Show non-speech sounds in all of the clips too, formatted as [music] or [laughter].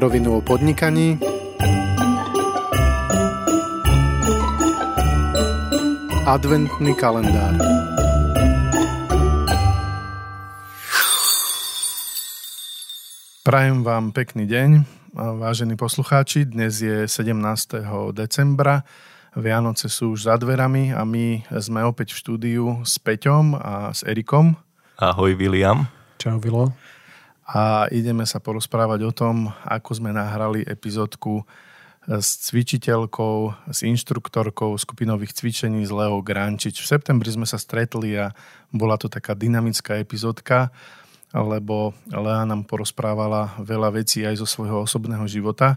Na rovinu o podnikaní Adventný kalendár Prajem vám pekný deň, vážení poslucháči. Dnes je 17. decembra. Vianoce sú už za dverami a my sme opäť v štúdiu s Peťom a s Erikom. Ahoj, William. Čau, Vilo a ideme sa porozprávať o tom, ako sme nahrali epizódku s cvičiteľkou, s inštruktorkou skupinových cvičení z Leo Grančič. V septembri sme sa stretli a bola to taká dynamická epizódka, lebo Lea nám porozprávala veľa vecí aj zo svojho osobného života.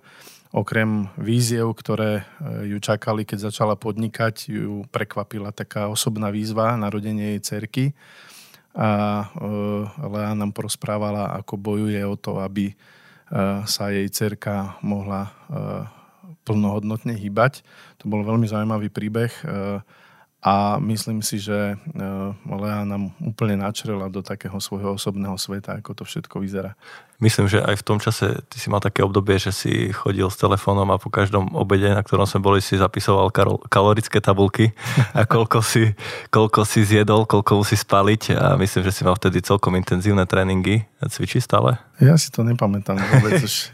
Okrem víziev, ktoré e, ju čakali, keď začala podnikať, ju prekvapila taká osobná výzva narodenie jej cerky a e, Lea nám porozprávala, ako bojuje o to, aby e, sa jej cerka mohla e, plnohodnotne hýbať. To bol veľmi zaujímavý príbeh a myslím si, že Lea nám úplne načrela do takého svojho osobného sveta, ako to všetko vyzerá. Myslím, že aj v tom čase ty si mal také obdobie, že si chodil s telefónom a po každom obede, na ktorom sme boli, si zapisoval kalorické tabulky a koľko si, koľko si zjedol, koľko musí spaliť a myslím, že si mal vtedy celkom intenzívne tréningy. Cvičí stále? Ja si to nepamätám vôbec už.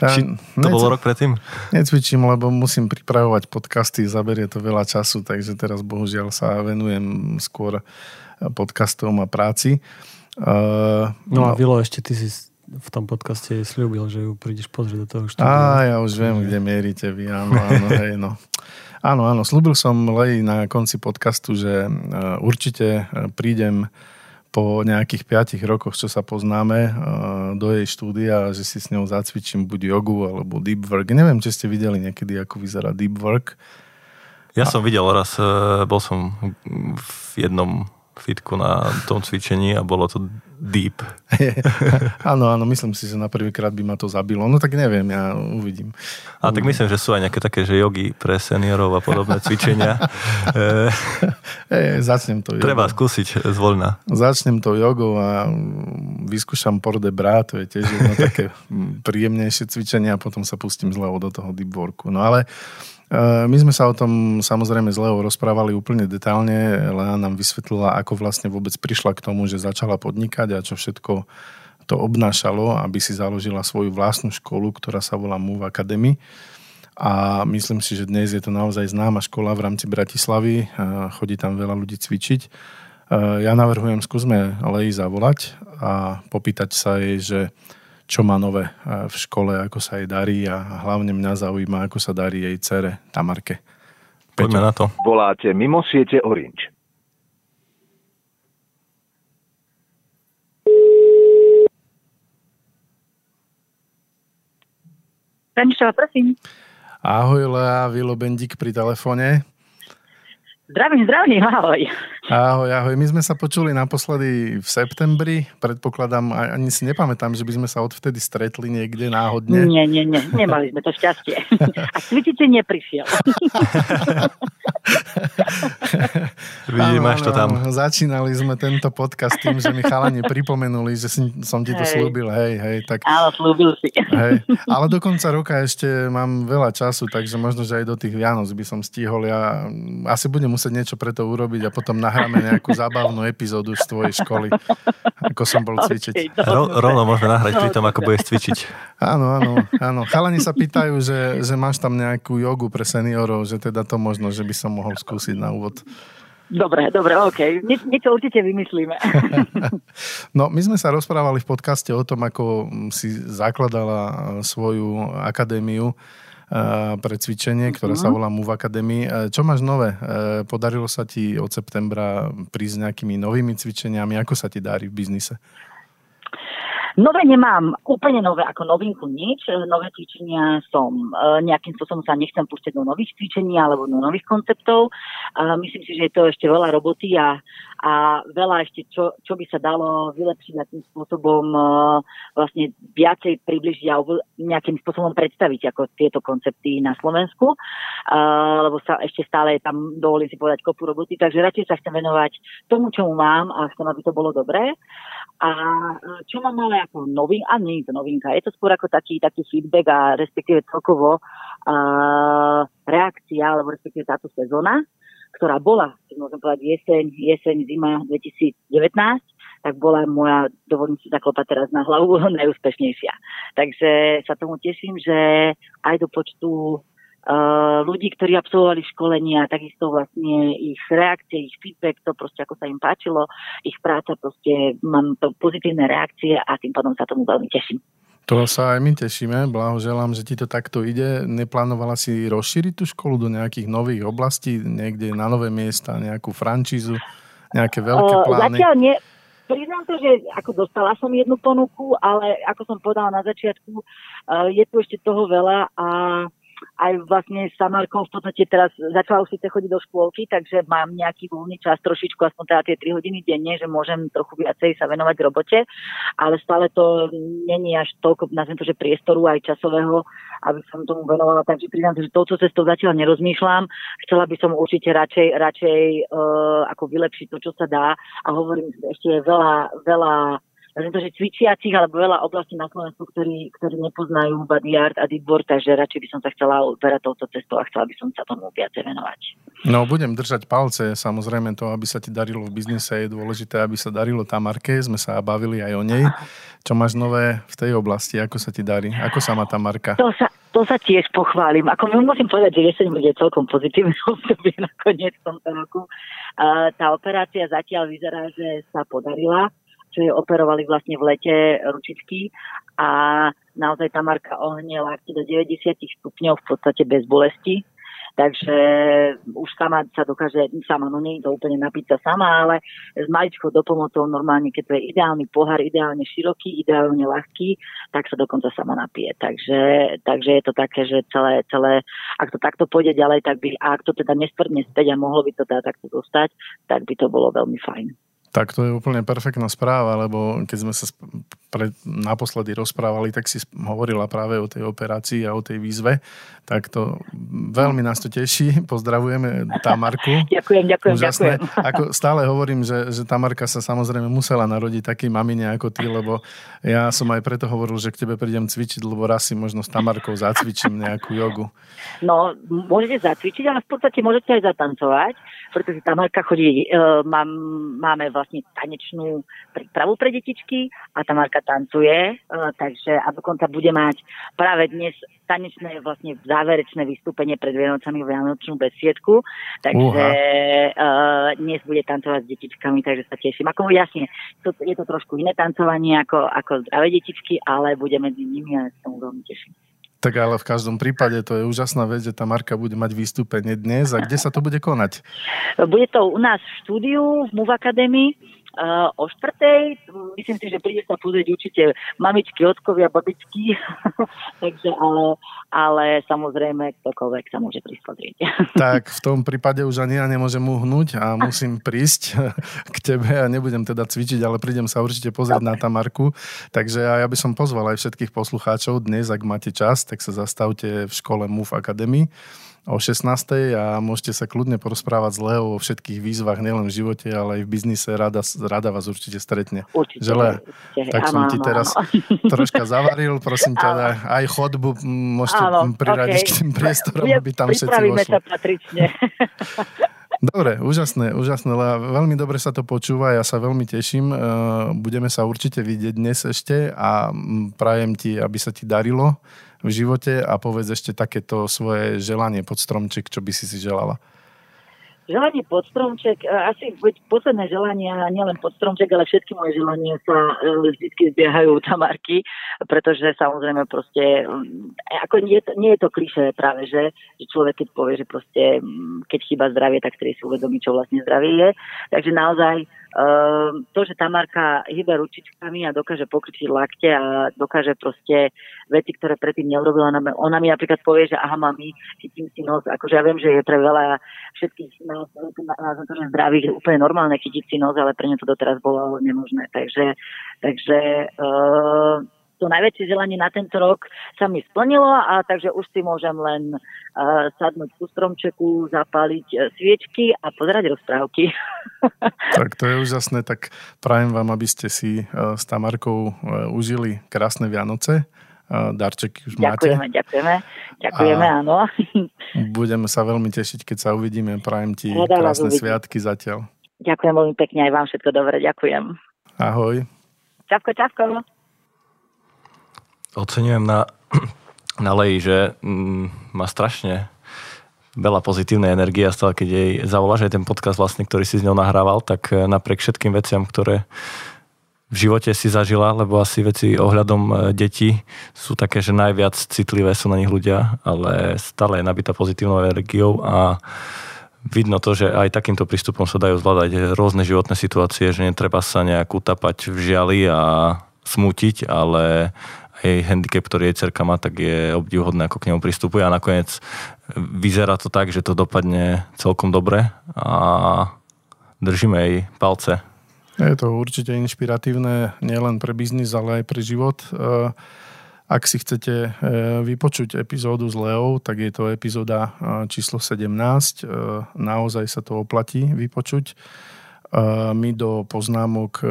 Ja, Či to bolo rok predtým? Necvičím, lebo musím pripravovať podcasty, zaberie to veľa času, takže teraz bohužiaľ sa venujem skôr podcastom a práci. Uh, no, no a Vilo, ešte ty si v tom podcaste slúbil, že ju prídeš pozrieť do toho štúdia. Á, ja už viem, kde mierite vy, áno, áno, hej, no. Áno, áno, slúbil som Lej na konci podcastu, že určite prídem po nejakých 5 rokoch, čo sa poznáme, eh, do jej štúdia, že si s ňou zacvičím buď jogu alebo deep work. Neviem, či ste videli niekedy, ako vyzerá deep work. Ja a... som videl raz, eh, bol som v jednom fitku na tom cvičení a bolo to deep. [laughs] áno, áno, myslím si, že na prvýkrát by ma to zabilo. No tak neviem, ja uvidím. A tak myslím, že sú aj nejaké také, že jogy pre seniorov a podobné [laughs] cvičenia. e, začnem to jogou. Treba skúsiť zvoľna. Začnem to jogou a vyskúšam por de bra, to je tiež jedno také [laughs] príjemnejšie cvičenie a potom sa pustím zľavo do toho deep worku. No ale my sme sa o tom samozrejme s Leou rozprávali úplne detálne. Lea nám vysvetlila, ako vlastne vôbec prišla k tomu, že začala podnikať a čo všetko to obnášalo, aby si založila svoju vlastnú školu, ktorá sa volá Move Academy. A myslím si, že dnes je to naozaj známa škola v rámci Bratislavy. Chodí tam veľa ľudí cvičiť. Eh, ja navrhujem, skúsme Lei zavolať a popýtať sa jej, že čo má nové eh, v škole, ako sa jej darí a hlavne mňa zaujíma, ako sa darí jej cere Tamarke. Poďme na to. Voláte mimo siete Orange. Prosím. Ahoj Lea, Vilo Bendík pri telefóne. Zdravím, zdravím, ahoj. Ahoj, ahoj. My sme sa počuli naposledy v septembri. Predpokladám, ani si nepamätám, že by sme sa odvtedy stretli niekde náhodne. Nie, nie, nie. Nemali sme to šťastie. A cvičite neprišiel. Vidíš, máš to tam. Začínali sme tento podcast tým, že mi chalani pripomenuli, že som ti to hej. slúbil. Hej, hej. Tak, Áno, slúbil si. Hej. Ale do konca roka ešte mám veľa času, takže možno, že aj do tých Vianoc by som stihol. Ja asi budem musieť niečo pre to urobiť a potom nahráme nejakú zábavnú epizódu z tvojej školy, ako som bol cvičiť. Ro, rovno môžeme nahrať pri tom, ako budeš cvičiť. Áno, áno, áno. Chalani sa pýtajú, že, že máš tam nejakú jogu pre seniorov, že teda to možno, že by som mohol skúsiť na úvod. Dobre, dobre, OK. Nie, niečo určite vymyslíme. [laughs] no, my sme sa rozprávali v podcaste o tom, ako si zakladala svoju akadémiu pre cvičenie, ktorá sa mhm. volá Move Academy. Čo máš nové? Podarilo sa ti od septembra prísť nejakými novými cvičeniami? Ako sa ti darí v biznise? Nové nemám, úplne nové, ako novinku nič. Nové cvičenia som, e, nejakým spôsobom sa nechcem púšťať do nových cvičení alebo do nových konceptov. Myslím si, že je to ešte veľa roboty a, a veľa ešte, čo, čo by sa dalo vylepšiť a tým spôsobom e, vlastne viacej približiť alebo nejakým spôsobom predstaviť ako tieto koncepty na Slovensku, e, lebo sa ešte stále tam, dovolím si povedať, kopu roboty, takže radšej sa chcem venovať tomu, čomu mám a chcem, aby to bolo dobré. A čo mám ale ako nový, a nie je to novinka, je to skôr ako taký, taký feedback a respektíve celkovo uh, reakcia, alebo respektíve táto sezóna, ktorá bola, môžem povedať, jeseň, jeseň, zima 2019, tak bola moja, dovolím si zaklopať teraz na hlavu, [laughs] najúspešnejšia. Takže sa tomu teším, že aj do počtu ľudí, ktorí absolvovali školenia, takisto vlastne ich reakcie, ich feedback, to proste ako sa im páčilo, ich práca proste, mám to pozitívne reakcie a tým pádom sa tomu veľmi teším. To sa aj my tešíme, blahoželám, že ti to takto ide. Neplánovala si rozšíriť tú školu do nejakých nových oblastí, niekde na nové miesta, nejakú francízu, nejaké veľké plány? Zatiaľ nie. Priznám to, že ako dostala som jednu ponuku, ale ako som povedala na začiatku, je tu ešte toho veľa a aj vlastne s Samarkou v podstate teraz začala už síce chodiť do škôlky, takže mám nejaký voľný čas trošičku, aspoň teda tie 3 hodiny denne, že môžem trochu viacej sa venovať robote, ale stále to není až toľko, nazviem to, že priestoru aj časového, aby som tomu venovala, takže priznám, že touto cestou zatiaľ nerozmýšľam. Chcela by som určite radšej, radšej uh, ako vylepšiť to, čo sa dá a hovorím, ešte je veľa, veľa to, že cvičiacich alebo veľa oblastí na Slovensku, ktorí, ktorí nepoznajú body art a deadboard, takže radšej by som sa chcela uberať touto cestou a chcela by som sa tomu viacej venovať. No, budem držať palce. Samozrejme to, aby sa ti darilo v biznise, je dôležité, aby sa darilo Tamarke. Sme sa bavili aj o nej. Čo máš nové v tej oblasti? Ako sa ti darí? Ako sa má tá marka? To sa, to sa tiež pochválim. Ako musím povedať, že jeseň bude celkom pozitívne [laughs] obdobie nakoniec tomto roku. tá operácia zatiaľ vyzerá, že sa podarila operovali vlastne v lete ručičky a naozaj tá marka ohnela do 90 stupňov v podstate bez bolesti. Takže už sama sa dokáže, sama, no nie je to úplne napiť sa sama, ale s maličkou dopomocou normálne, keď to je ideálny pohár, ideálne široký, ideálne ľahký, tak sa dokonca sama napije. Takže, takže je to také, že celé, celé, ak to takto pôjde ďalej, tak by, a ak to teda nestvrdne späť a mohlo by to teda takto dostať, tak by to bolo veľmi fajn. Tak to je úplne perfektná správa, lebo keď sme sa pre, naposledy rozprávali, tak si hovorila práve o tej operácii a o tej výzve. Tak to veľmi nás to teší. [laughs] Pozdravujeme Tamarku. [laughs] ďakujem, ďakujem, Úžasné. ďakujem. [laughs] Ako stále hovorím, že, že Tamarka sa samozrejme musela narodiť taký mamine ako ty, lebo ja som aj preto hovoril, že k tebe prídem cvičiť, lebo raz si možno s Tamarkou zacvičím nejakú jogu. No, môžete zacvičiť, ale v podstate môžete aj zatancovať, pretože Tamarka chodí, e, mám, máme vlastne tanečnú prípravu pre detičky a Tamarka tancuje, e, takže a dokonca bude mať práve dnes tanečné vlastne záverečné vystúpenie pred Vianocami v Vianočnú besiedku, takže uh, dnes bude tancovať s detičkami, takže sa teším. Ako jasne, to, je to trošku iné tancovanie ako, ako zdravé detičky, ale bude medzi nimi a sa tomu veľmi teším. Tak ale v každom prípade to je úžasná vec, že tá Marka bude mať vystúpenie dnes. A kde sa to bude konať? Bude to u nás v štúdiu v MUV Academy o štvrtej, myslím si, že príde sa pozrieť určite mamičky, otkovia, babičky, [laughs] takže ale, ale samozrejme ktokoľvek sa môže prísť pozrieť. [laughs] tak v tom prípade už ani ja nemôžem uhnúť a musím [laughs] prísť k tebe a nebudem teda cvičiť, ale prídem sa určite pozrieť Dobre. na Tamarku. Takže ja by som pozval aj všetkých poslucháčov dnes, ak máte čas, tak sa zastavte v škole MUF Academy o 16. a môžete sa kľudne porozprávať s Leo o všetkých výzvach, nielen v živote, ale aj v biznise. Rada, rada vás určite stretne. Určite. Žele, tak som ti teraz [laughs] troška zavaril, prosím ťa, aj chodbu môžete áno, priradiť okay. k tým priestorom, aby tam všetci vošli. sa patrične. [laughs] Dobre, úžasné, úžasné, veľmi dobre sa to počúva, ja sa veľmi teším. E, budeme sa určite vidieť dnes ešte a prajem ti, aby sa ti darilo v živote a povedz ešte takéto svoje želanie pod stromček, čo by si si želala. Želanie pod stromček, e, asi posledné želania, nielen pod stromček, ale všetky moje želania sa e, vždy zbiehajú tamarky, pretože samozrejme proste, mm, ako nie, nie je to klišé práve, že, že človek keď povie, že proste mm, keď chýba zdravie, tak ktorý si uvedomí, čo vlastne zdravie je. Takže naozaj Ehm, to, že Tamarka hýbe ručičkami a dokáže pokryčiť lakte a dokáže proste veci, ktoré predtým neurobila, ona mi napríklad povie, že aha, mami, chytím si nos, akože ja viem, že je pre veľa všetkých nás, zdravých úplne normálne chytiť si nos, ale pre ňu to doteraz bolo nemožné. Takže, takže uh, to, najväčšie želanie na tento rok sa mi splnilo a takže už si môžem len uh, sadnúť ku stromčeku, zapáliť uh, sviečky a pozerať rozprávky. [laughs] tak to je úžasné, tak prajem vám, aby ste si uh, s Tamarkou uh, užili krásne Vianoce darčeky už ďakujeme, máte. Ďakujeme, ďakujeme, áno. [laughs] [laughs] Budeme sa veľmi tešiť, keď sa uvidíme. Prajem ti Rada krásne sviatky zatiaľ. Ďakujem veľmi pekne, aj vám všetko dobre, ďakujem. Ahoj. Čavko, čavko. Oceňujem na, [clears throat] na Leji, že mm, má strašne veľa pozitívnej energie a stále, keď jej zavoláš aj ten podcast vlastne, ktorý si s ňou nahrával, tak eh, napriek všetkým veciam, ktoré v živote si zažila, lebo asi veci ohľadom e, detí sú také, že najviac citlivé sú na nich ľudia, ale stále je nabitá pozitívnou energiou a vidno to, že aj takýmto prístupom sa dajú zvládať rôzne životné situácie, že netreba sa nejak utapať v žiali a smútiť, ale aj handicap, ktorý jej cerka má, tak je obdivhodné, ako k nemu pristupuje a nakoniec vyzerá to tak, že to dopadne celkom dobre a držíme jej palce je to určite inšpiratívne nielen pre biznis, ale aj pre život. Eh, ak si chcete eh, vypočuť epizódu s Leou, tak je to epizóda eh, číslo 17. Naozaj sa to oplatí vypočuť. My do poznámok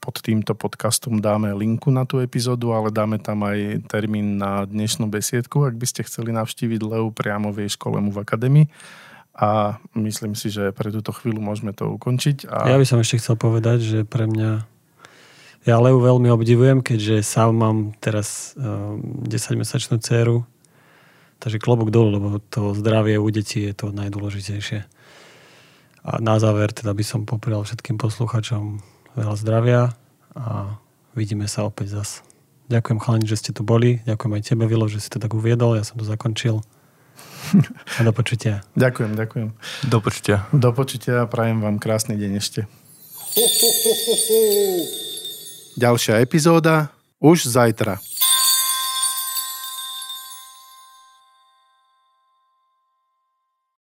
pod týmto podcastom dáme linku na tú epizódu, ale dáme tam aj termín na dnešnú besiedku, ak by ste chceli navštíviť Leu priamo v jej škole v akadémii a myslím si, že pre túto chvíľu môžeme to ukončiť. A... Ja by som ešte chcel povedať, že pre mňa ja Leu veľmi obdivujem, keďže sám mám teraz um, ehm, 10-mesačnú dceru, takže klobok dolu, lebo to zdravie u detí je to najdôležitejšie. A na záver teda by som poprial všetkým posluchačom veľa zdravia a vidíme sa opäť zas. Ďakujem chalani, že ste tu boli. Ďakujem aj tebe, Vilo, že si to tak uviedol. Ja som to zakončil. [laughs] A do počutia. Ďakujem, ďakujem. Do počutia. Do počutia a prajem vám krásny deň ešte. Ďalšia epizóda už zajtra.